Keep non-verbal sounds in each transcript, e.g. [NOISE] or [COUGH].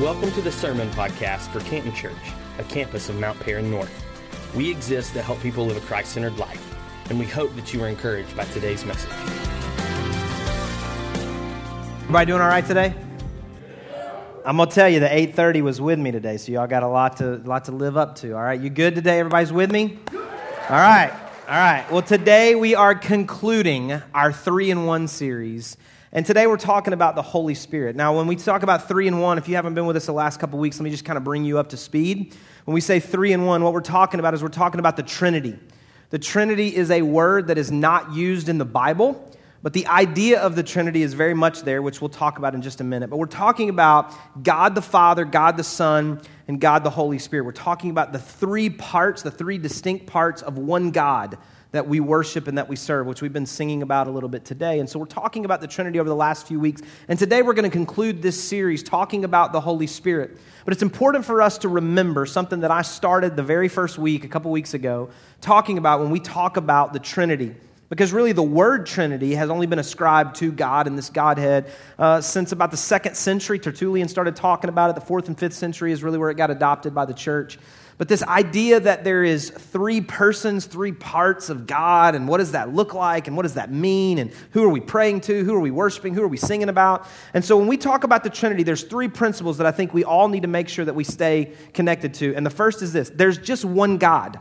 Welcome to the Sermon Podcast for Canton Church, a campus of Mount Paran North. We exist to help people live a Christ centered life, and we hope that you are encouraged by today's message. Everybody doing all right today? I'm gonna tell you, the 8:30 was with me today, so y'all got a lot to lot to live up to. All right, you good today? Everybody's with me. All right, all right. Well, today we are concluding our three in one series. And today we're talking about the Holy Spirit. Now, when we talk about three in one, if you haven't been with us the last couple weeks, let me just kind of bring you up to speed. When we say three in one, what we're talking about is we're talking about the Trinity. The Trinity is a word that is not used in the Bible, but the idea of the Trinity is very much there, which we'll talk about in just a minute. But we're talking about God the Father, God the Son, and God the Holy Spirit. We're talking about the three parts, the three distinct parts of one God that we worship and that we serve, which we've been singing about a little bit today. And so we're talking about the Trinity over the last few weeks. And today we're going to conclude this series talking about the Holy Spirit. But it's important for us to remember something that I started the very first week, a couple weeks ago, talking about when we talk about the Trinity. Because really, the word Trinity has only been ascribed to God and this Godhead uh, since about the second century. Tertullian started talking about it. The fourth and fifth century is really where it got adopted by the church. But this idea that there is three persons, three parts of God, and what does that look like, and what does that mean, and who are we praying to, who are we worshiping, who are we singing about? And so when we talk about the Trinity, there's three principles that I think we all need to make sure that we stay connected to. And the first is this there's just one God.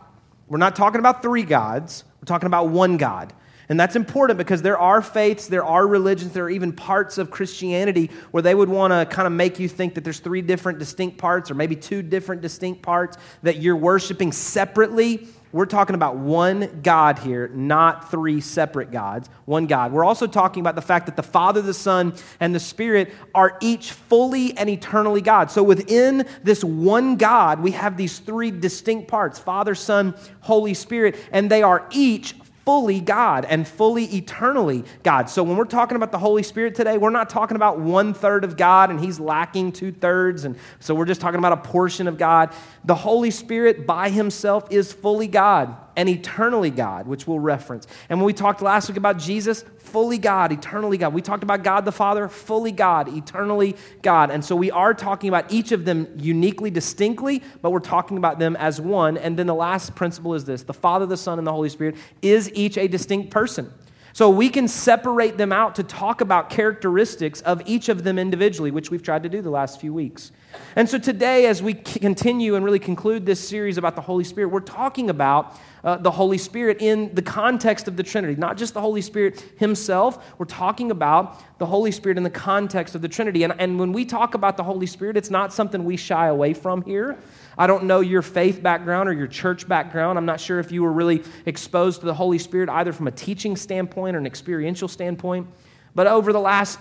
We're not talking about three gods, we're talking about one God. And that's important because there are faiths, there are religions, there are even parts of Christianity where they would want to kind of make you think that there's three different distinct parts or maybe two different distinct parts that you're worshiping separately. We're talking about one God here, not three separate gods, one God. We're also talking about the fact that the Father, the Son, and the Spirit are each fully and eternally God. So within this one God, we have these three distinct parts Father, Son, Holy Spirit, and they are each fully God and fully eternally God. So when we're talking about the Holy Spirit today, we're not talking about one third of God and he's lacking two thirds. And so we're just talking about a portion of God. The Holy Spirit by himself is fully God and eternally God, which we'll reference. And when we talked last week about Jesus, fully God, eternally God. We talked about God the Father, fully God, eternally God. And so we are talking about each of them uniquely, distinctly, but we're talking about them as one. And then the last principle is this the Father, the Son, and the Holy Spirit is each a distinct person. So we can separate them out to talk about characteristics of each of them individually, which we've tried to do the last few weeks. And so today, as we continue and really conclude this series about the Holy Spirit, we're talking about uh, the Holy Spirit in the context of the Trinity, not just the Holy Spirit himself. We're talking about the Holy Spirit in the context of the Trinity. And, and when we talk about the Holy Spirit, it's not something we shy away from here. I don't know your faith background or your church background. I'm not sure if you were really exposed to the Holy Spirit either from a teaching standpoint or an experiential standpoint. But over the last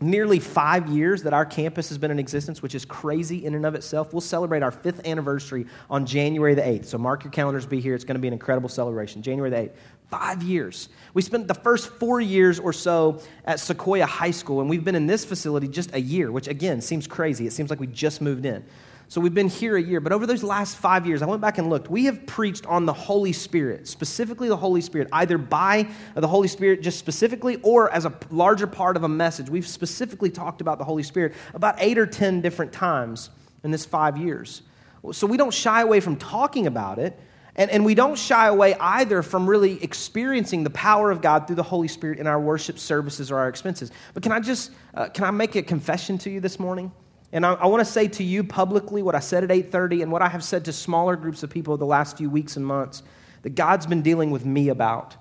nearly five years that our campus has been in existence, which is crazy in and of itself. We'll celebrate our fifth anniversary on January the 8th. So mark your calendars, be here. It's going to be an incredible celebration. January the 8th. Five years. We spent the first four years or so at Sequoyah High School, and we've been in this facility just a year, which again seems crazy. It seems like we just moved in. So we've been here a year, but over those last five years, I went back and looked. We have preached on the Holy Spirit, specifically the Holy Spirit, either by the Holy Spirit just specifically or as a larger part of a message. We've specifically talked about the Holy Spirit about eight or ten different times in this five years. So we don't shy away from talking about it. And, and we don't shy away either from really experiencing the power of God through the Holy Spirit in our worship services or our expenses. But can I just, uh, can I make a confession to you this morning? And I, I want to say to you publicly what I said at 8:30 and what I have said to smaller groups of people the last few weeks and months that God's been dealing with me about.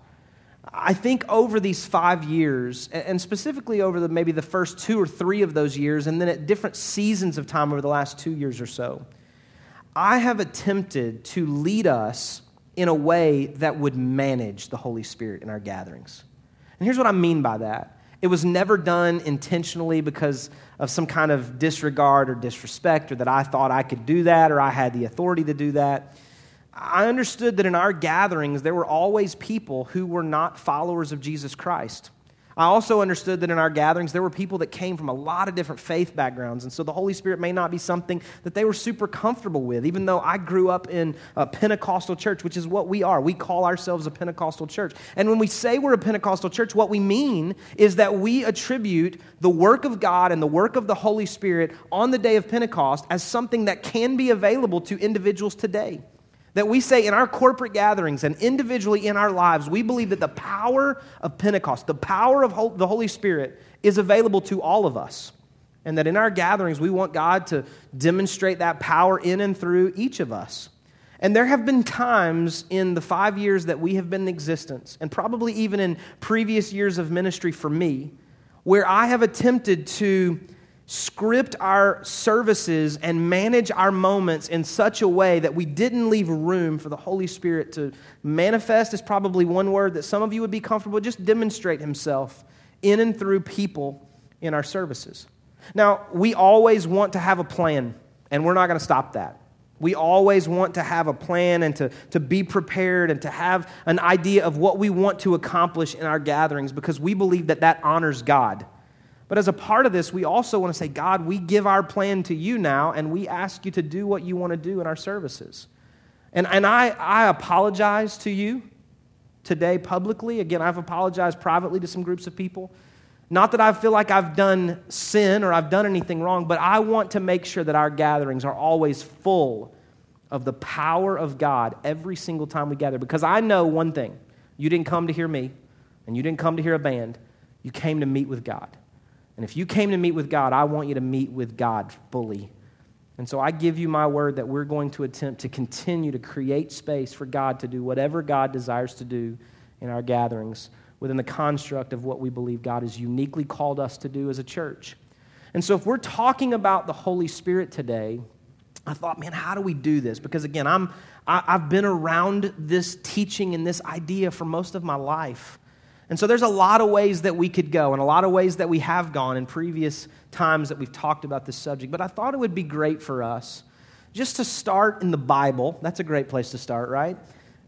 I think over these five years, and specifically over the, maybe the first two or three of those years, and then at different seasons of time over the last two years or so, I have attempted to lead us in a way that would manage the Holy Spirit in our gatherings. And here's what I mean by that it was never done intentionally because of some kind of disregard or disrespect, or that I thought I could do that or I had the authority to do that. I understood that in our gatherings, there were always people who were not followers of Jesus Christ. I also understood that in our gatherings, there were people that came from a lot of different faith backgrounds. And so the Holy Spirit may not be something that they were super comfortable with, even though I grew up in a Pentecostal church, which is what we are. We call ourselves a Pentecostal church. And when we say we're a Pentecostal church, what we mean is that we attribute the work of God and the work of the Holy Spirit on the day of Pentecost as something that can be available to individuals today. That we say in our corporate gatherings and individually in our lives, we believe that the power of Pentecost, the power of the Holy Spirit, is available to all of us. And that in our gatherings, we want God to demonstrate that power in and through each of us. And there have been times in the five years that we have been in existence, and probably even in previous years of ministry for me, where I have attempted to script our services and manage our moments in such a way that we didn't leave room for the Holy Spirit to manifest, is probably one word that some of you would be comfortable. Just demonstrate Himself in and through people in our services. Now, we always want to have a plan, and we're not going to stop that. We always want to have a plan and to, to be prepared and to have an idea of what we want to accomplish in our gatherings because we believe that that honors God. But as a part of this, we also want to say, God, we give our plan to you now, and we ask you to do what you want to do in our services. And, and I, I apologize to you today publicly. Again, I've apologized privately to some groups of people. Not that I feel like I've done sin or I've done anything wrong, but I want to make sure that our gatherings are always full of the power of God every single time we gather. Because I know one thing you didn't come to hear me, and you didn't come to hear a band, you came to meet with God. And if you came to meet with God, I want you to meet with God fully. And so I give you my word that we're going to attempt to continue to create space for God to do whatever God desires to do in our gatherings within the construct of what we believe God has uniquely called us to do as a church. And so if we're talking about the Holy Spirit today, I thought, man, how do we do this? Because again, I'm, I, am i have been around this teaching and this idea for most of my life. And so there's a lot of ways that we could go, and a lot of ways that we have gone in previous times that we've talked about this subject. But I thought it would be great for us just to start in the Bible. That's a great place to start, right?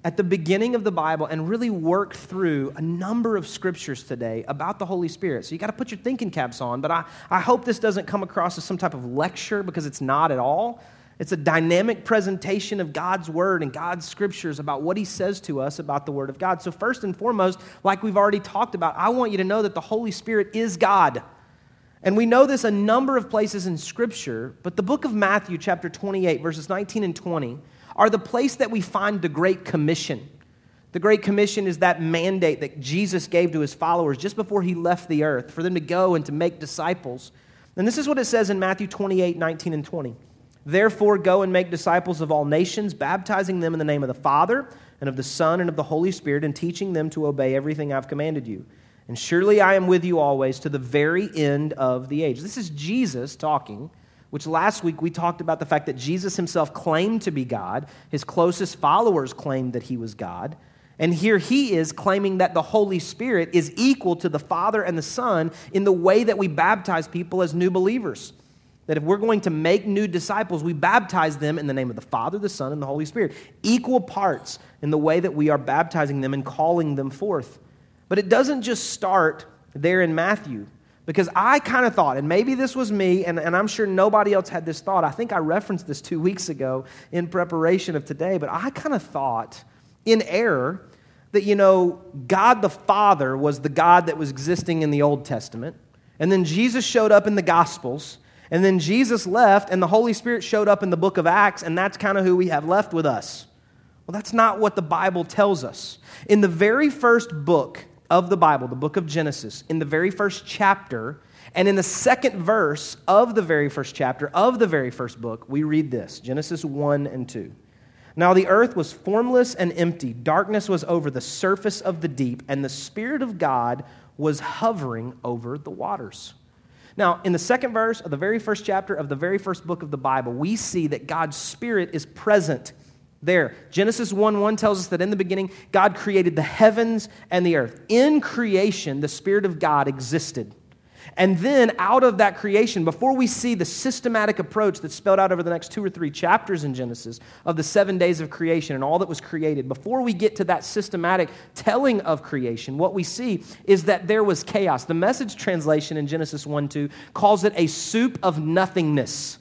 At the beginning of the Bible and really work through a number of scriptures today about the Holy Spirit. So you got to put your thinking caps on, but I, I hope this doesn't come across as some type of lecture because it's not at all. It's a dynamic presentation of God's word and God's scriptures about what he says to us about the word of God. So, first and foremost, like we've already talked about, I want you to know that the Holy Spirit is God. And we know this a number of places in scripture, but the book of Matthew, chapter 28, verses 19 and 20, are the place that we find the Great Commission. The Great Commission is that mandate that Jesus gave to his followers just before he left the earth for them to go and to make disciples. And this is what it says in Matthew 28, 19 and 20. Therefore, go and make disciples of all nations, baptizing them in the name of the Father, and of the Son, and of the Holy Spirit, and teaching them to obey everything I've commanded you. And surely I am with you always to the very end of the age. This is Jesus talking, which last week we talked about the fact that Jesus himself claimed to be God. His closest followers claimed that he was God. And here he is claiming that the Holy Spirit is equal to the Father and the Son in the way that we baptize people as new believers that if we're going to make new disciples, we baptize them in the name of the Father, the Son, and the Holy Spirit. Equal parts in the way that we are baptizing them and calling them forth. But it doesn't just start there in Matthew. Because I kind of thought, and maybe this was me, and, and I'm sure nobody else had this thought. I think I referenced this two weeks ago in preparation of today, but I kind of thought in error that, you know, God the Father was the God that was existing in the Old Testament. And then Jesus showed up in the Gospels and then Jesus left, and the Holy Spirit showed up in the book of Acts, and that's kind of who we have left with us. Well, that's not what the Bible tells us. In the very first book of the Bible, the book of Genesis, in the very first chapter, and in the second verse of the very first chapter of the very first book, we read this Genesis 1 and 2. Now the earth was formless and empty, darkness was over the surface of the deep, and the Spirit of God was hovering over the waters. Now, in the second verse of the very first chapter of the very first book of the Bible, we see that God's Spirit is present there. Genesis 1 1 tells us that in the beginning, God created the heavens and the earth. In creation, the Spirit of God existed. And then out of that creation, before we see the systematic approach that's spelled out over the next two or three chapters in Genesis of the seven days of creation and all that was created, before we get to that systematic telling of creation, what we see is that there was chaos. The message translation in Genesis 1 2 calls it a soup of nothingness.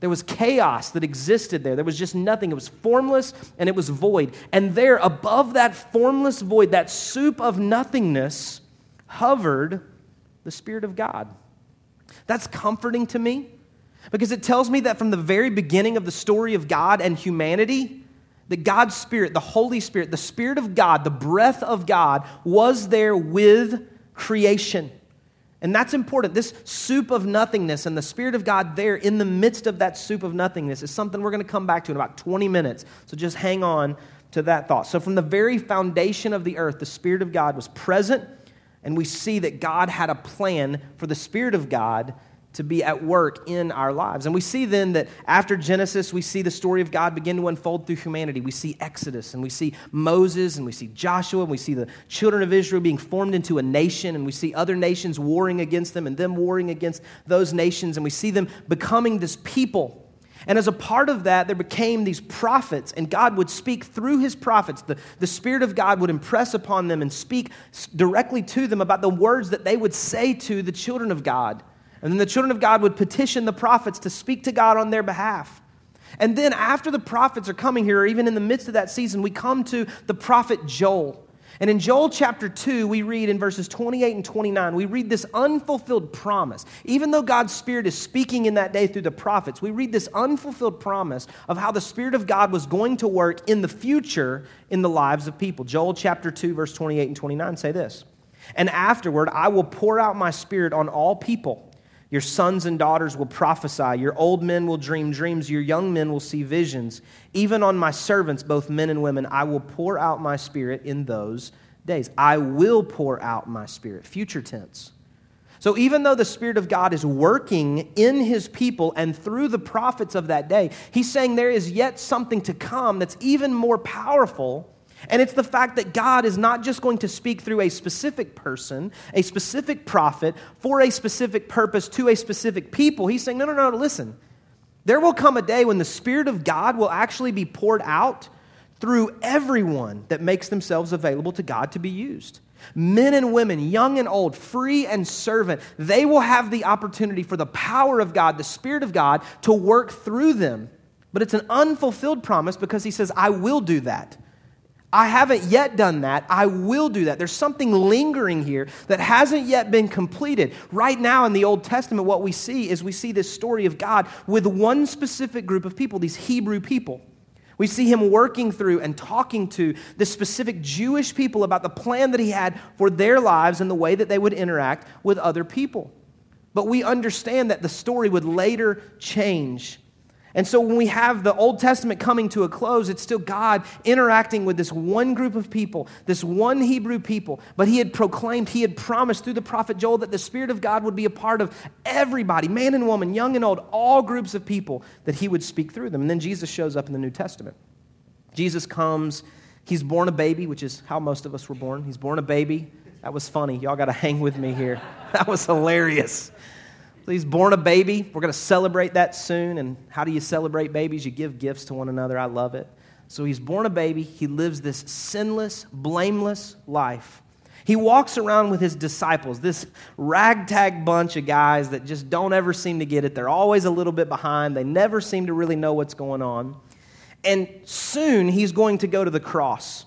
There was chaos that existed there. There was just nothing. It was formless and it was void. And there, above that formless void, that soup of nothingness, hovered the Spirit of God. That's comforting to me because it tells me that from the very beginning of the story of God and humanity, that God's Spirit, the Holy Spirit, the Spirit of God, the breath of God was there with creation. And that's important. This soup of nothingness and the Spirit of God there in the midst of that soup of nothingness is something we're going to come back to in about 20 minutes. So just hang on to that thought. So, from the very foundation of the earth, the Spirit of God was present and we see that God had a plan for the Spirit of God to be at work in our lives. And we see then that after Genesis, we see the story of God begin to unfold through humanity. We see Exodus, and we see Moses, and we see Joshua, and we see the children of Israel being formed into a nation, and we see other nations warring against them, and them warring against those nations, and we see them becoming this people and as a part of that, there became these prophets, and God would speak through his prophets. The, the Spirit of God would impress upon them and speak directly to them about the words that they would say to the children of God. And then the children of God would petition the prophets to speak to God on their behalf. And then, after the prophets are coming here, or even in the midst of that season, we come to the prophet Joel. And in Joel chapter 2, we read in verses 28 and 29, we read this unfulfilled promise. Even though God's Spirit is speaking in that day through the prophets, we read this unfulfilled promise of how the Spirit of God was going to work in the future in the lives of people. Joel chapter 2, verse 28 and 29 say this And afterward, I will pour out my Spirit on all people. Your sons and daughters will prophesy. Your old men will dream dreams. Your young men will see visions. Even on my servants, both men and women, I will pour out my spirit in those days. I will pour out my spirit. Future tense. So, even though the Spirit of God is working in his people and through the prophets of that day, he's saying there is yet something to come that's even more powerful and it's the fact that God is not just going to speak through a specific person, a specific prophet, for a specific purpose to a specific people. He's saying, no, no, no, listen. There will come a day when the Spirit of God will actually be poured out through everyone that makes themselves available to God to be used. Men and women, young and old, free and servant, they will have the opportunity for the power of God, the Spirit of God, to work through them. But it's an unfulfilled promise because He says, I will do that. I haven't yet done that. I will do that. There's something lingering here that hasn't yet been completed. Right now in the Old Testament, what we see is we see this story of God with one specific group of people, these Hebrew people. We see him working through and talking to the specific Jewish people about the plan that he had for their lives and the way that they would interact with other people. But we understand that the story would later change and so when we have the Old Testament coming to a close, it's still God interacting with this one group of people, this one Hebrew people. But he had proclaimed, he had promised through the prophet Joel that the Spirit of God would be a part of everybody, man and woman, young and old, all groups of people, that he would speak through them. And then Jesus shows up in the New Testament. Jesus comes, he's born a baby, which is how most of us were born. He's born a baby. That was funny. Y'all got to hang with me here. [LAUGHS] That was hilarious. He's born a baby. We're going to celebrate that soon. And how do you celebrate babies? You give gifts to one another. I love it. So he's born a baby. He lives this sinless, blameless life. He walks around with his disciples, this ragtag bunch of guys that just don't ever seem to get it. They're always a little bit behind, they never seem to really know what's going on. And soon he's going to go to the cross.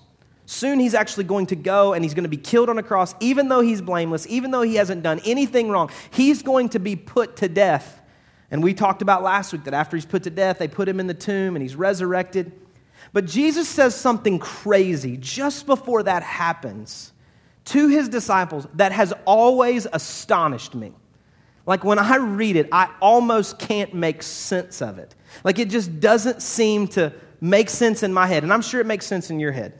Soon he's actually going to go and he's going to be killed on a cross, even though he's blameless, even though he hasn't done anything wrong. He's going to be put to death. And we talked about last week that after he's put to death, they put him in the tomb and he's resurrected. But Jesus says something crazy just before that happens to his disciples that has always astonished me. Like when I read it, I almost can't make sense of it. Like it just doesn't seem to make sense in my head. And I'm sure it makes sense in your head.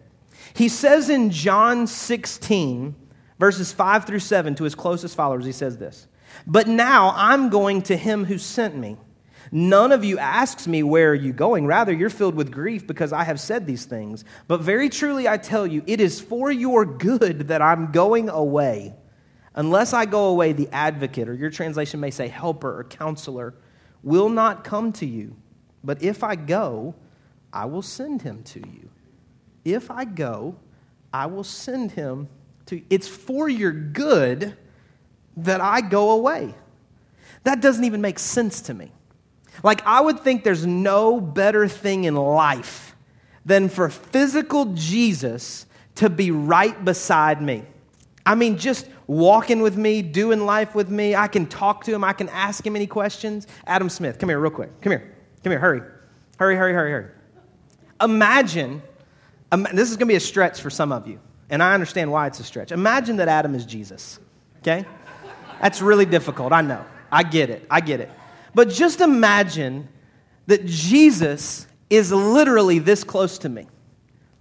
He says in John 16, verses 5 through 7, to his closest followers, he says this But now I'm going to him who sent me. None of you asks me, Where are you going? Rather, you're filled with grief because I have said these things. But very truly, I tell you, it is for your good that I'm going away. Unless I go away, the advocate, or your translation may say helper or counselor, will not come to you. But if I go, I will send him to you. If I go, I will send him to. It's for your good that I go away. That doesn't even make sense to me. Like, I would think there's no better thing in life than for physical Jesus to be right beside me. I mean, just walking with me, doing life with me. I can talk to him, I can ask him any questions. Adam Smith, come here, real quick. Come here. Come here, hurry. Hurry, hurry, hurry, hurry. Imagine, this is going to be a stretch for some of you, and I understand why it's a stretch. Imagine that Adam is Jesus, okay? That's really difficult, I know. I get it, I get it. But just imagine that Jesus is literally this close to me.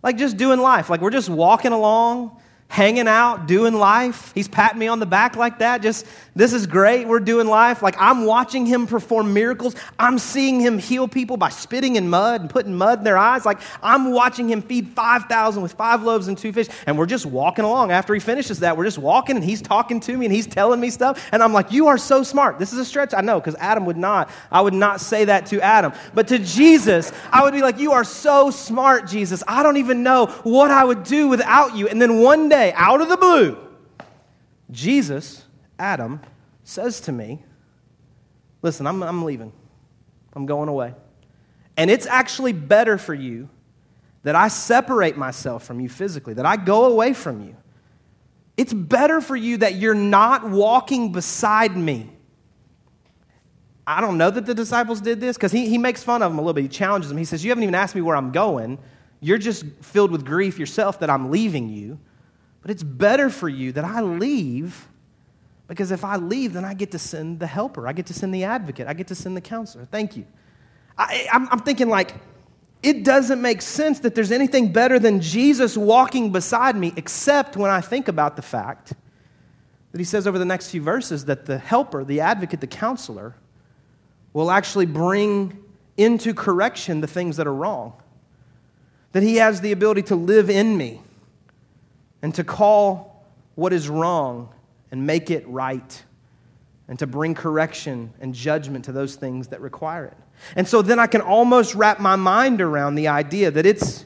Like just doing life. Like we're just walking along hanging out, doing life. He's patting me on the back like that. Just, this is great. We're doing life. Like, I'm watching him perform miracles. I'm seeing him heal people by spitting in mud and putting mud in their eyes. Like, I'm watching him feed 5,000 with five loaves and two fish. And we're just walking along. After he finishes that, we're just walking and he's talking to me and he's telling me stuff. And I'm like, You are so smart. This is a stretch. I know, because Adam would not. I would not say that to Adam. But to Jesus, I would be like, You are so smart, Jesus. I don't even know what I would do without you. And then one day, day, out of the blue, Jesus, Adam, says to me, Listen, I'm, I'm leaving. I'm going away. And it's actually better for you that I separate myself from you physically, that I go away from you. It's better for you that you're not walking beside me. I don't know that the disciples did this because he, he makes fun of them a little bit. He challenges them. He says, You haven't even asked me where I'm going. You're just filled with grief yourself that I'm leaving you. But it's better for you that I leave because if I leave, then I get to send the helper, I get to send the advocate, I get to send the counselor. Thank you. I, am thinking, like, it doesn't make sense that there's anything better than Jesus walking beside me, except when I think about the fact that he says over the next few verses that the helper, the advocate, the counselor, will actually bring into correction the things that are wrong. That he has the ability to live in me and to call what is wrong and make it right and to bring correction and judgment to those things that require it. And so then I can almost wrap my mind around the idea that it's,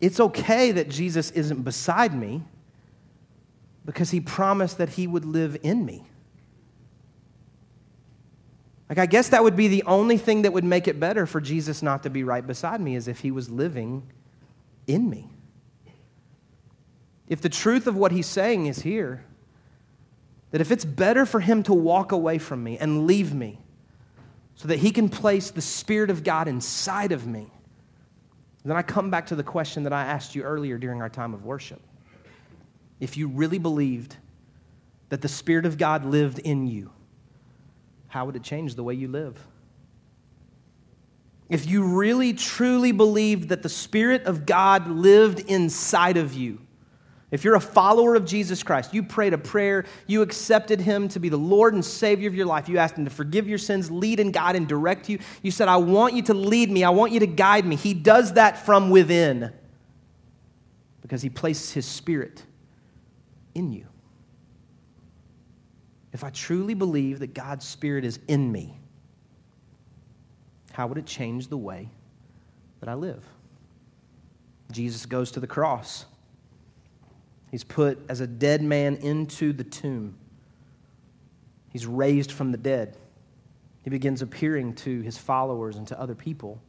it's okay that Jesus isn't beside me because he promised that he would live in me. Like, I guess that would be the only thing that would make it better for Jesus not to be right beside me, is if he was living in me. If the truth of what he's saying is here, that if it's better for him to walk away from me and leave me so that he can place the Spirit of God inside of me, then I come back to the question that I asked you earlier during our time of worship. If you really believed that the Spirit of God lived in you, how would it change the way you live? If you really truly believed that the Spirit of God lived inside of you, if you're a follower of Jesus Christ, you prayed a prayer, you accepted Him to be the Lord and Savior of your life, you asked Him to forgive your sins, lead and guide and direct you. You said, I want you to lead me, I want you to guide me. He does that from within because He places His Spirit in you. If I truly believe that God's Spirit is in me, how would it change the way that I live? Jesus goes to the cross. He's put as a dead man into the tomb. He's raised from the dead. He begins appearing to his followers and to other people.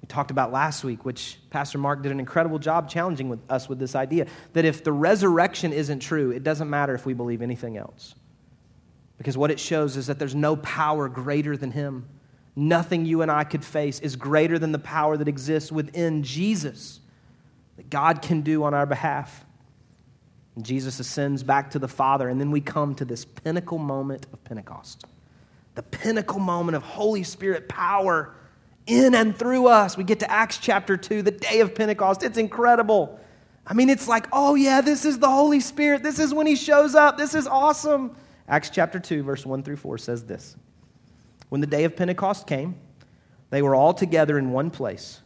We talked about last week, which Pastor Mark did an incredible job challenging with us with this idea that if the resurrection isn't true, it doesn't matter if we believe anything else. Because what it shows is that there's no power greater than him. Nothing you and I could face is greater than the power that exists within Jesus that God can do on our behalf. Jesus ascends back to the Father, and then we come to this pinnacle moment of Pentecost. The pinnacle moment of Holy Spirit power in and through us. We get to Acts chapter 2, the day of Pentecost. It's incredible. I mean, it's like, oh, yeah, this is the Holy Spirit. This is when He shows up. This is awesome. Acts chapter 2, verse 1 through 4 says this When the day of Pentecost came, they were all together in one place.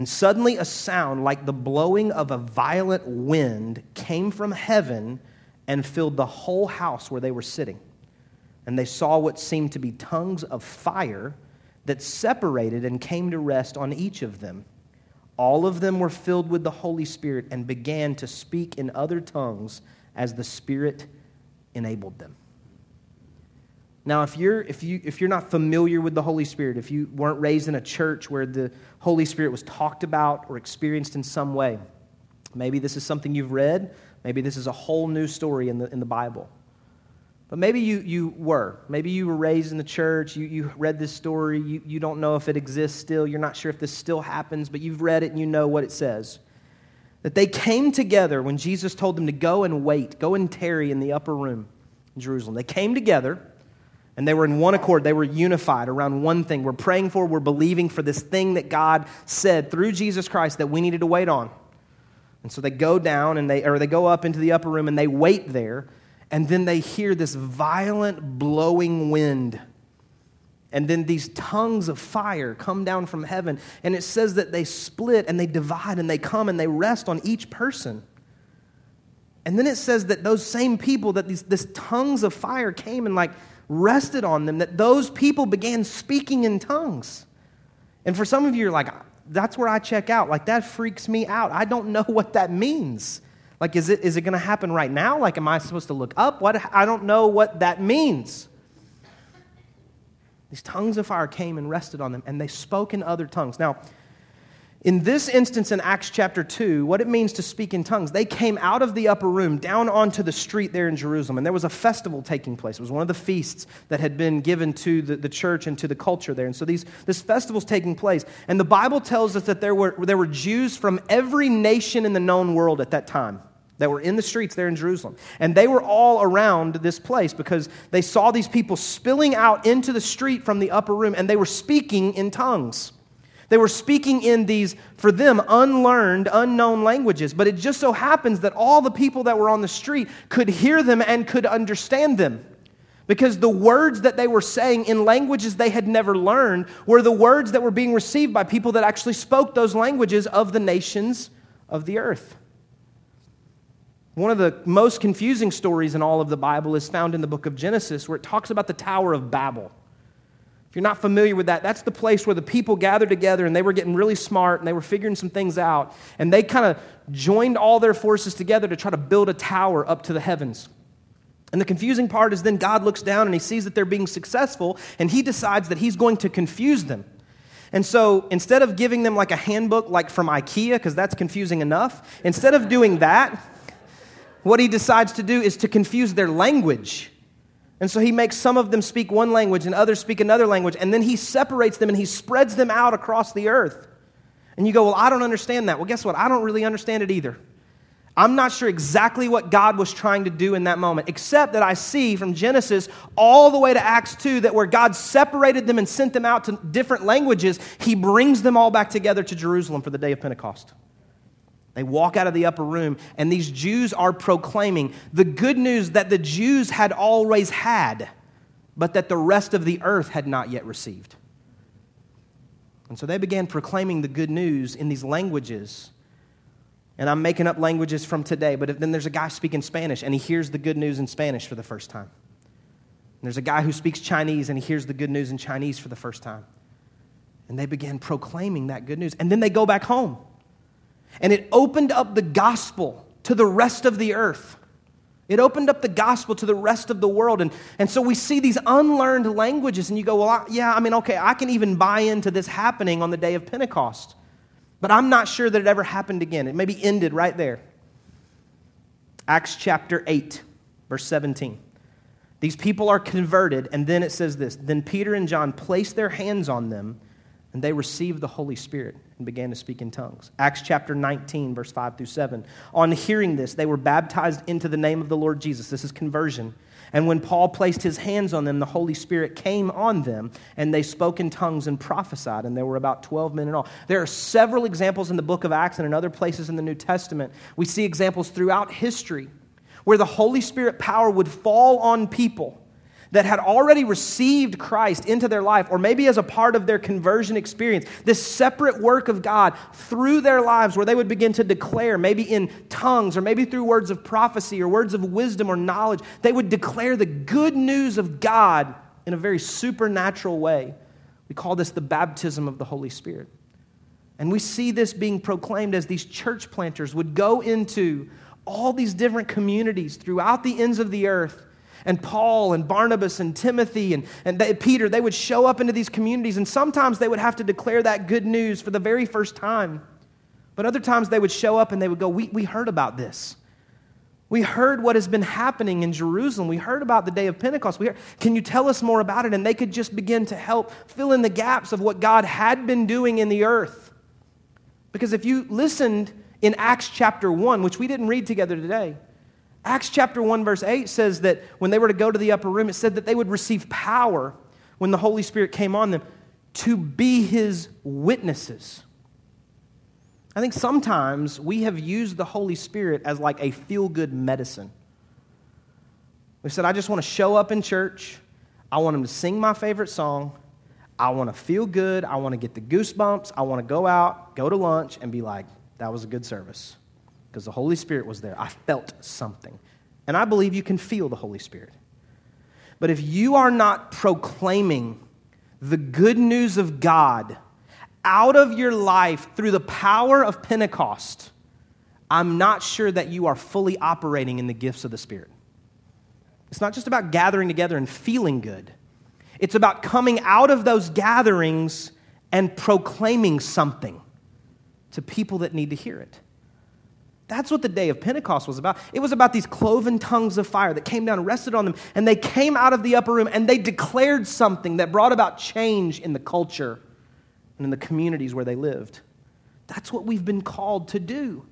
And suddenly, a sound like the blowing of a violent wind came from heaven and filled the whole house where they were sitting. And they saw what seemed to be tongues of fire that separated and came to rest on each of them. All of them were filled with the Holy Spirit and began to speak in other tongues as the Spirit enabled them. Now, if you're, if, you, if you're not familiar with the Holy Spirit, if you weren't raised in a church where the Holy Spirit was talked about or experienced in some way, maybe this is something you've read, maybe this is a whole new story in the, in the Bible. But maybe you, you were. Maybe you were raised in the church, you, you read this story, you, you don't know if it exists still, you're not sure if this still happens, but you've read it and you know what it says. That they came together when Jesus told them to go and wait, go and tarry in the upper room in Jerusalem. They came together and they were in one accord. They were unified around one thing. We're praying for, we're believing for this thing that God said through Jesus Christ that we needed to wait on. And so they go down and they or they go up into the upper room and they wait there, and then they hear this violent blowing wind. And then these tongues of fire come down from heaven, and it says that they split and they divide and they come and they rest on each person. And then it says that those same people, that these this tongues of fire came and like rested on them, that those people began speaking in tongues. And for some of you, you're like, that's where I check out. Like, that freaks me out. I don't [LAUGHS] know what that means. Like, is it, is it going to happen right now? Like, am I supposed to look up? What? I don't know what that means. These tongues of fire came and rested on them, and they spoke in other tongues. Now, in this instance in Acts chapter 2, what it means to speak in tongues, they came out of the upper room down onto the street there in Jerusalem, and there was a festival taking place. It was one of the feasts that had been given to the, the church and to the culture there. And so these, this festival's taking place. And the Bible tells us that there were, there were Jews from every nation in the known world at that time that were in the streets there in Jerusalem. And they were all around this place because they saw these people spilling out into the street from the upper room, and they were speaking in tongues. They were speaking in these, for them, unlearned, unknown languages. But it just so happens that all the people that were on the street could hear them and could understand them. Because the words that they were saying in languages they had never learned were the words that were being received by people that actually spoke those languages of the nations of the earth. One of the most confusing stories in all of the Bible is found in the book of Genesis, where it talks about the Tower of Babel. If you're not familiar with that, that's the place where the people gathered together and they were getting really smart and they were figuring some things out. And they kind of joined all their forces together to try to build a tower up to the heavens. And the confusing part is then God looks down and he sees that they're being successful and he decides that he's going to confuse them. And so instead of giving them like a handbook like from IKEA, because that's confusing enough, instead of doing that, what he decides to do is to confuse their language. And so he makes some of them speak one language and others speak another language, and then he separates them and he spreads them out across the earth. And you go, Well, I don't understand that. Well, guess what? I don't really understand it either. I'm not sure exactly what God was trying to do in that moment, except that I see from Genesis all the way to Acts 2 that where God separated them and sent them out to different languages, he brings them all back together to Jerusalem for the day of Pentecost. They walk out of the upper room, and these Jews are proclaiming the good news that the Jews had always had, but that the rest of the earth had not yet received. And so they began proclaiming the good news in these languages. And I'm making up languages from today, but then there's a guy speaking Spanish, and he hears the good news in Spanish for the first time. And there's a guy who speaks Chinese, and he hears the good news in Chinese for the first time. And they began proclaiming that good news. And then they go back home. And it opened up the gospel to the rest of the earth. It opened up the gospel to the rest of the world. And, and so we see these unlearned languages, and you go, Well, I, yeah, I mean, okay, I can even buy into this happening on the day of Pentecost. But I'm not sure that it ever happened again. It maybe ended right there. Acts chapter 8, verse 17. These people are converted, and then it says this Then Peter and John placed their hands on them, and they received the Holy Spirit and began to speak in tongues. Acts chapter 19, verse 5 through 7. On hearing this, they were baptized into the name of the Lord Jesus. This is conversion. And when Paul placed his hands on them, the Holy Spirit came on them, and they spoke in tongues and prophesied. And there were about 12 men in all. There are several examples in the book of Acts and in other places in the New Testament. We see examples throughout history where the Holy Spirit power would fall on people that had already received Christ into their life, or maybe as a part of their conversion experience, this separate work of God through their lives where they would begin to declare, maybe in tongues, or maybe through words of prophecy, or words of wisdom or knowledge, they would declare the good news of God in a very supernatural way. We call this the baptism of the Holy Spirit. And we see this being proclaimed as these church planters would go into all these different communities throughout the ends of the earth and Paul and Barnabas and Timothy and, and they, Peter, they would show up into these communities, and sometimes they would have to declare that good news for the very first time. But other times they would show up and they would go, We, we heard about this. We heard what has been happening in Jerusalem. We heard about the day of Pentecost. We heard, Can you tell us more about it? And they could just begin to help fill in the gaps of what God had been doing in the earth. Because if you listened in Acts chapter 1, which we didn't read together today, Acts chapter 1, verse 8 says that when they were to go to the upper room, it said that they would receive power when the Holy Spirit came on them to be his witnesses. I think sometimes we have used the Holy Spirit as like a feel good medicine. We said, I just want to show up in church. I want him to sing my favorite song. I want to feel good. I want to get the goosebumps. I want to go out, go to lunch, and be like, that was a good service because the Holy Spirit was there. I felt something. And I believe you can feel the Holy Spirit. But if you are not proclaiming the good news of God out of your life through the power of Pentecost, I'm not sure that you are fully operating in the gifts of the Spirit. It's not just about gathering together and feeling good, it's about coming out of those gatherings and proclaiming something to people that need to hear it. That's what the day of Pentecost was about. It was about these cloven tongues of fire that came down and rested on them, and they came out of the upper room and they declared something that brought about change in the culture and in the communities where they lived. That's what we've been called to do.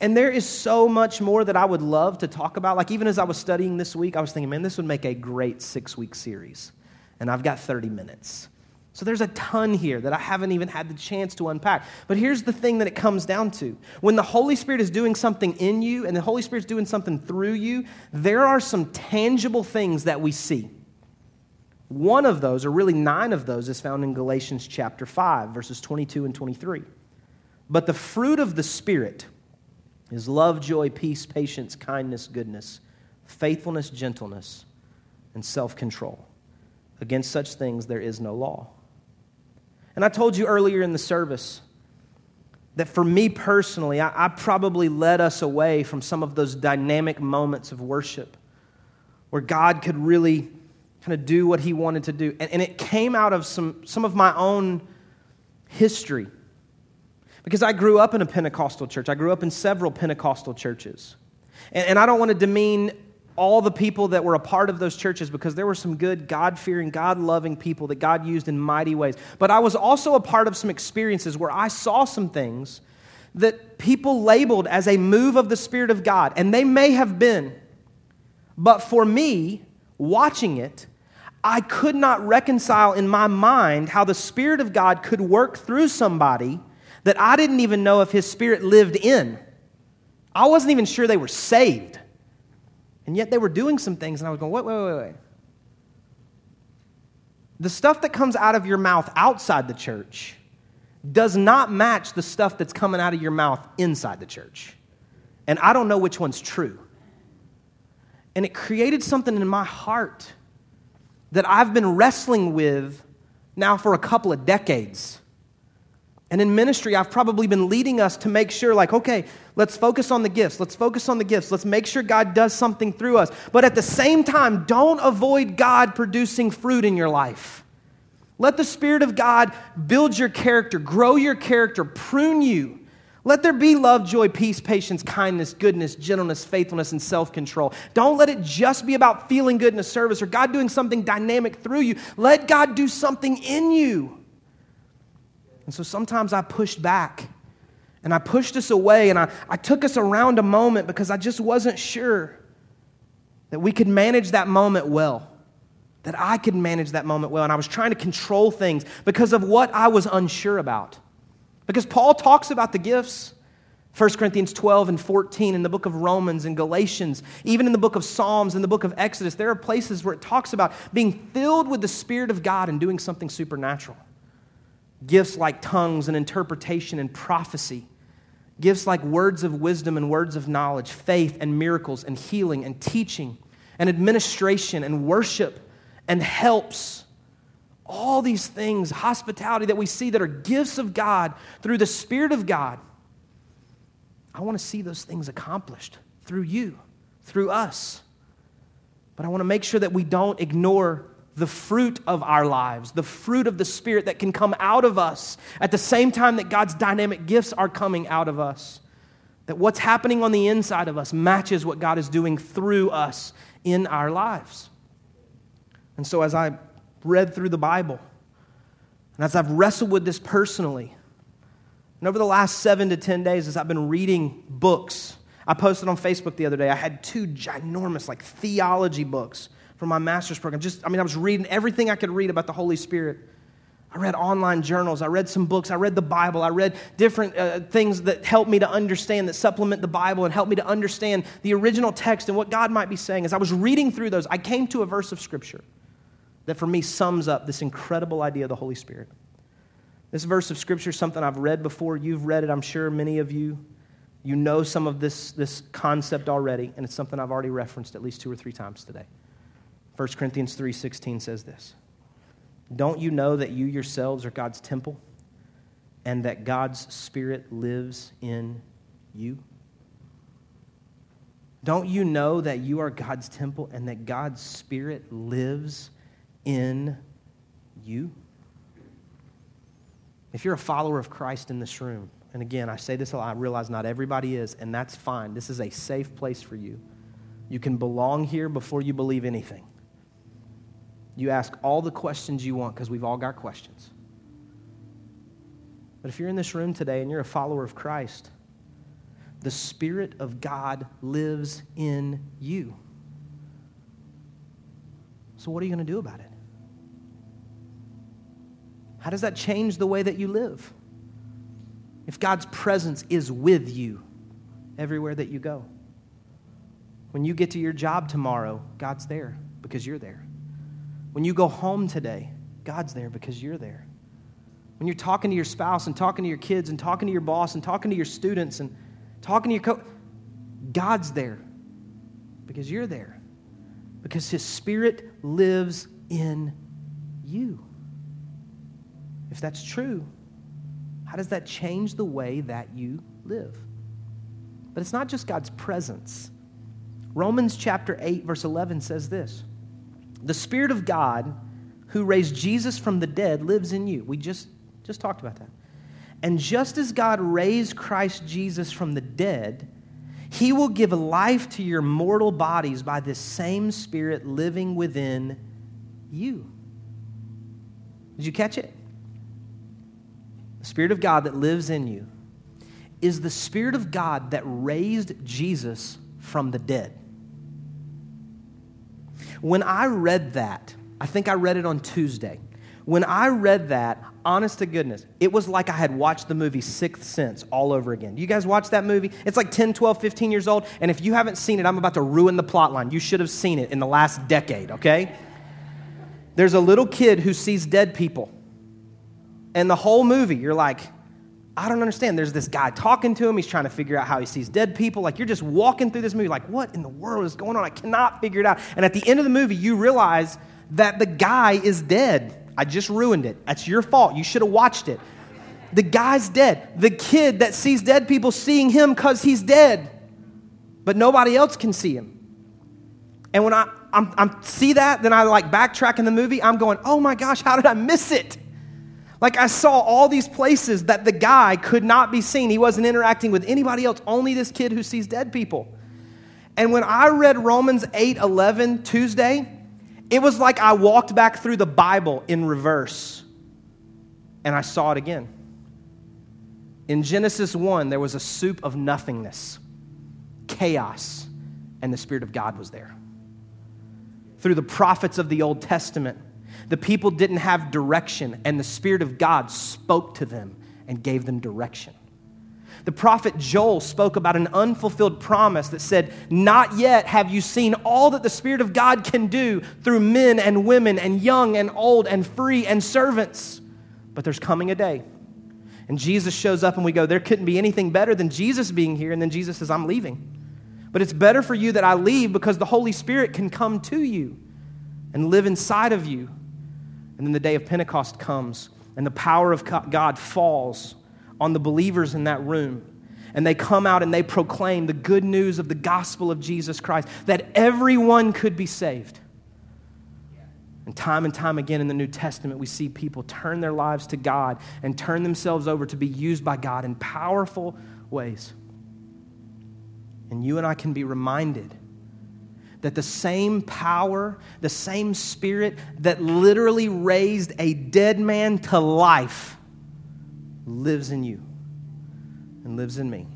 And there is so much more that I would love to talk about. Like, even as I was studying this week, I was thinking, man, this would make a great six week series. And I've got 30 minutes. So there's a ton here that I haven't even had the chance to unpack. But here's the thing that it comes down to. When the Holy Spirit is doing something in you and the Holy Spirit's doing something through you, there are some tangible things that we see. One of those, or really nine of those, is found in Galatians chapter 5, verses 22 and 23. But the fruit of the Spirit is love, joy, peace, patience, kindness, goodness, faithfulness, gentleness, and self control. Against such things there is no law. And I told you earlier in the service that for me personally, I, I, probably led us away from some of those dynamic moments of worship where God could really kind of do what he wanted to do. And, and it came out of some, some of my own history. Because I grew up in a Pentecostal church, I grew up in several Pentecostal churches. And, and I don't want to demean all the people that were a part of those churches because there were some good, God fearing, God loving people that God used in mighty ways. But I was also a part of some experiences where I saw some things that people labeled as a move of the Spirit of God, and they may have been. But for me, watching it, I could not reconcile in my mind how the Spirit of God could work through somebody that I didn't even know if His Spirit lived in. I wasn't even sure they were saved. And yet they were doing some things, and I was going, wait, wait, wait, wait. The stuff that comes out of your mouth outside the church does not match the stuff that's coming out of your mouth inside the church. And I don't know which one's true. And it created something in my heart that I've been wrestling with now for a couple of decades. And in ministry, I've probably been leading us to make sure, like, okay, let's focus on the gifts. Let's focus on the gifts. Let's make sure God does something through us. But at the same time, don't avoid God producing fruit in your life. Let the Spirit of God build your character, grow your character, prune you. Let there be love, joy, peace, patience, kindness, goodness, gentleness, faithfulness, and self control. Don't let it just be about feeling good in a service or God doing something dynamic through you. Let God do something in you. And so sometimes I pushed back and I pushed us away and I, I took us around a moment because I just wasn't sure that we could manage that moment well, that I could manage that moment well. And I was trying to control things because of what I was unsure about. Because Paul talks about the gifts 1 Corinthians 12 and 14, in the book of Romans and Galatians, even in the book of Psalms and the book of Exodus, there are places where it talks about being filled with the Spirit of God and doing something supernatural. Gifts like tongues and interpretation and prophecy, gifts like words of wisdom and words of knowledge, faith and miracles and healing and teaching and administration and worship and helps. All these things, hospitality that we see that are gifts of God through the Spirit of God I want to see those things accomplished through you, through us. But I want to make sure that we don't ignore the fruit of our lives, the fruit of the Spirit that can come out of us at the same time that God's dynamic gifts are coming out of us. That what's happening on the inside of us matches what God is doing through us in our lives. And so, as I read through the Bible, and as I've wrestled with this personally, and over the last seven to 10 days, as I've been reading books, I posted on Facebook the other day, I had two ginormous, like theology books from my master's program. Just, I mean, I was reading everything I could read about the Holy Spirit. I read online journals. I read some books. I read the Bible. I read different uh, things that help me to understand, that supplement the Bible and help me to understand the original text and what God might be saying. As I was reading through those, I came to a verse of Scripture that for me sums up this incredible idea of the Holy Spirit. This verse of Scripture is something I've read before. You've read it, I'm sure, many of you. You know some of this, this concept already, and it's something I've already referenced at least two or three times today. 1 Corinthians 3.16 says this. Don't you know that you yourselves are God's temple and that God's Spirit lives in you? Don't you know that you are God's temple and that God's Spirit lives in you? If you're a follower of Christ in this room, and again, I say this a lot, I realize not everybody is, and that's fine. This is a safe place for you. You can belong here before you believe anything. You ask all the questions you want because we've all got questions. But if you're in this room today and you're a follower of Christ, the Spirit of God lives in you. So, what are you going to do about it? How does that change the way that you live? If God's presence is with you everywhere that you go. When you get to your job tomorrow, God's there because you're there. When you go home today, God's there because you're there. When you're talking to your spouse and talking to your kids and talking to your boss and talking to your students and talking to your co God's there because you're there. Because his spirit lives in you. If that's true, how does that change the way that you live? But it's not just God's presence. Romans chapter 8, verse 11 says this The Spirit of God who raised Jesus from the dead lives in you. We just, just talked about that. And just as God raised Christ Jesus from the dead, he will give life to your mortal bodies by this same Spirit living within you. Did you catch it? the Spirit of God that lives in you, is the Spirit of God that raised Jesus from the dead. When I read that, I think I read it on Tuesday. When I read that, honest to goodness, it was like I had watched the movie Sixth Sense all over again. You guys watch that movie? It's like 10, 12, 15 years old. And if you haven't seen it, I'm about to ruin the plot line. You should have seen it in the last decade, okay? There's a little kid who sees dead people. And the whole movie, you're like, I don't understand. There's this guy talking to him. He's trying to figure out how he sees dead people. Like, you're just walking through this movie, like, what in the world is going on? I cannot figure it out. And at the end of the movie, you realize that the guy is dead. I just ruined it. That's your fault. You should have watched it. The guy's dead. The kid that sees dead people seeing him because he's dead, but nobody else can see him. And when I I'm, I'm, see that, then I like backtrack in the movie. I'm going, oh my gosh, how did I miss it? Like I saw all these places that the guy could not be seen. He wasn't interacting with anybody else, only this kid who sees dead people. And when I read Romans 8 11 Tuesday, it was like I walked back through the Bible in reverse and I saw it again. In Genesis 1, there was a soup of nothingness, chaos, and the Spirit of God was there. Through the prophets of the Old Testament, the people didn't have direction, and the Spirit of God spoke to them and gave them direction. The prophet Joel spoke about an unfulfilled promise that said, Not yet have you seen all that the Spirit of God can do through men and women and young and old and free and servants. But there's coming a day. And Jesus shows up and we go, There couldn't be anything better than Jesus being here. And then Jesus says, I'm leaving. But it's better for you that I leave because the Holy Spirit can come to you and live inside of you. And then the day of Pentecost comes and the power of God falls on the believers in that room. And they come out and they proclaim the good news of the gospel of Jesus Christ that everyone could be saved. And time and time again in the New Testament, we see people turn their lives to God and turn themselves over to be used by God in powerful ways. And you and I can be reminded that the same power, the same spirit that literally raised a dead man to life lives in you and lives in me.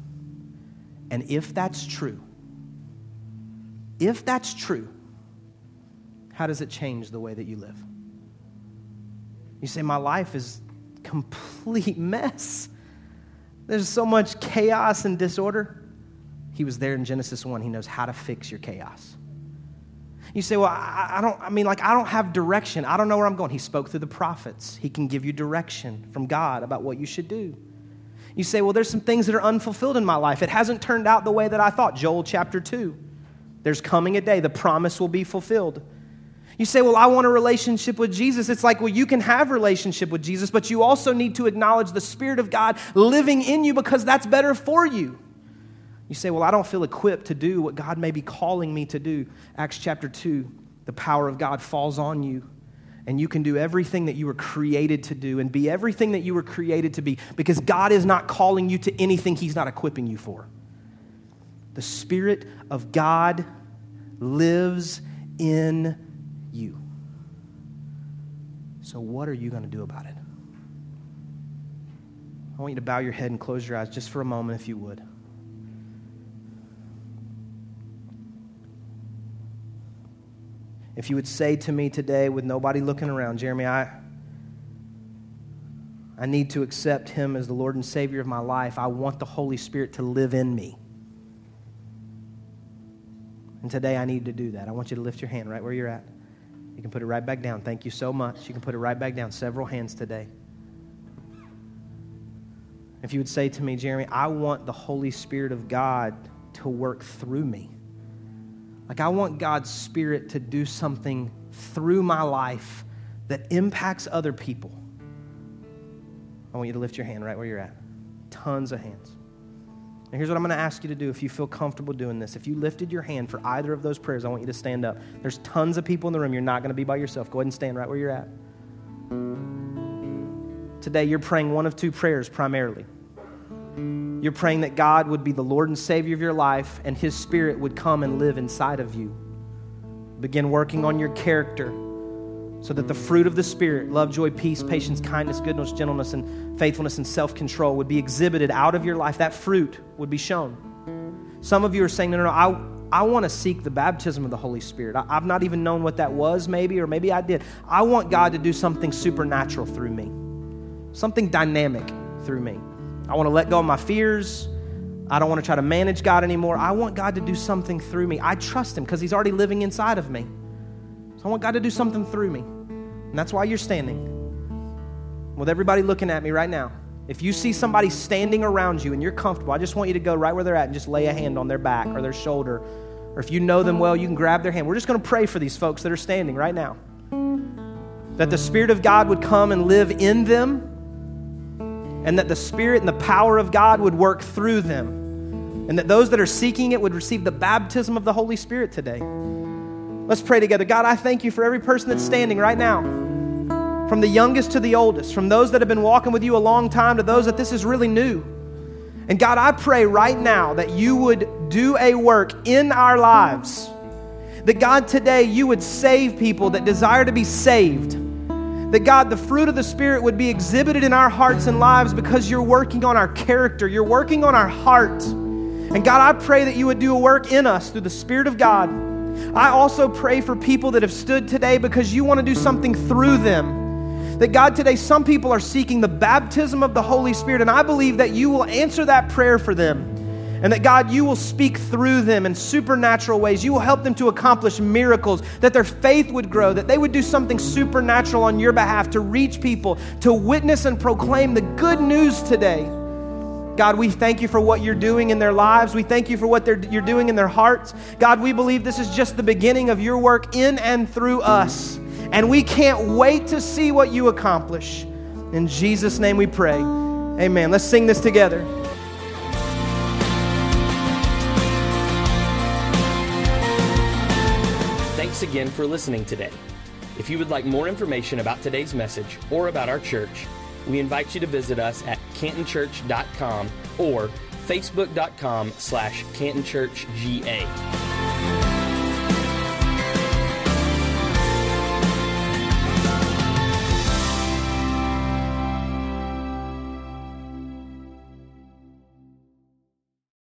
And if that's true, if that's true, how does it change the way that you live? You say, My life is complete [LAUGHS] mess. There's so much chaos and disorder. He was there in Genesis 1. He knows how to fix your chaos. You say, Well, I, I, don't, I mean, like, I don't have direction. I don't know where I'm going. He spoke through the prophets. He can give you direction from God about what you should do. You say, Well, there's some things that are unfulfilled in my life. It hasn't turned out the way that I thought. Joel chapter 2. There's coming a day, the promise will be fulfilled. You say, Well, I want a relationship with Jesus. It's like, Well, you can have relationship with Jesus, but you also need to acknowledge the Spirit of God living in you because that's better for you. You say, Well, I don't feel equipped to do what God may be calling me to do. Acts chapter 2, the power of God falls on you, and you can do everything that you were created to do and be everything that you were created to be because God is not calling you to anything He's not equipping you for. The Spirit of God lives in you. So, what are you going to do about it? I want you to bow your head and close your eyes just for a moment, if you would. If you would say to me today, with nobody looking around, Jeremy, I, I need to accept him as the Lord and Savior of my life. I want the Holy Spirit to live in me. And today I need to do that. I want you to lift your hand right where you're at. You can put it right back down. Thank you so much. You can put it right back down. Several hands today. If you would say to me, Jeremy, I want the Holy Spirit of God to work through me. Like, I want God's Spirit to do something through my life that impacts other people. I want you to lift your hand right where you're at. Tons of hands. And here's what I'm going to ask you to do if you feel comfortable doing this. If you lifted your hand for either of those prayers, I want you to stand up. There's tons of people in the room. You're not going to be by yourself. Go ahead and stand right where you're at. Today, you're praying one of two prayers primarily. You're praying that God would be the Lord and Savior of your life and His Spirit would come and live inside of you. Begin working on your character so that the fruit of the Spirit love, joy, peace, patience, kindness, goodness, gentleness, and faithfulness and self control would be exhibited out of your life. That fruit would be shown. Some of you are saying, no, no, no, I, I want to seek the baptism of the Holy Spirit. I, I've not even known what that was, maybe, or maybe I did. I want God to do something supernatural through me, something dynamic through me. I want to let go of my fears. I don't want to try to manage God anymore. I want God to do something through me. I trust Him because He's already living inside of me. So I want God to do something through me. And that's why you're standing. With everybody looking at me right now, if you see somebody standing around you and you're comfortable, I just want you to go right where they're at and just lay a hand on their back or their shoulder. Or if you know them well, you can grab their hand. We're just going to pray for these folks that are standing right now. That the Spirit of God would come and live in them and that the Spirit and the power of God would work through them, and that those that are seeking it would receive the baptism of the Holy Spirit today. Let's pray together. God, I thank you for every person that's standing right now, from the youngest to the oldest, from those that have been walking with you a long time to those that this is really new. And God, I pray right now that you would do a work in our lives. That God, today you would save people that desire to be saved that God, the fruit of the Spirit would be exhibited in our hearts and lives because you're working on our character, you're working on our heart. And God, I pray that you would do a work in us through the Spirit of God. I also pray for people that have stood today because you want to do something through them that God, today some people are seeking the baptism of the Holy Spirit, and I believe that you will answer that prayer for them. And that God, you will speak through them in supernatural ways. You will help them to accomplish miracles, that their faith would grow, that they would do something supernatural on your behalf to reach people, to witness and proclaim the good news today. God, we thank you for what you're doing in their lives. We thank you for what you're doing in their hearts. God, we believe this is just the beginning of your work in and through us. And we can't wait to see what you accomplish. In Jesus' name we pray. Amen. Let's sing this together. Again for listening today. If you would like more information about today's message or about our church, we invite you to visit us at cantonchurch.com or facebook.com slash cantonchurchga.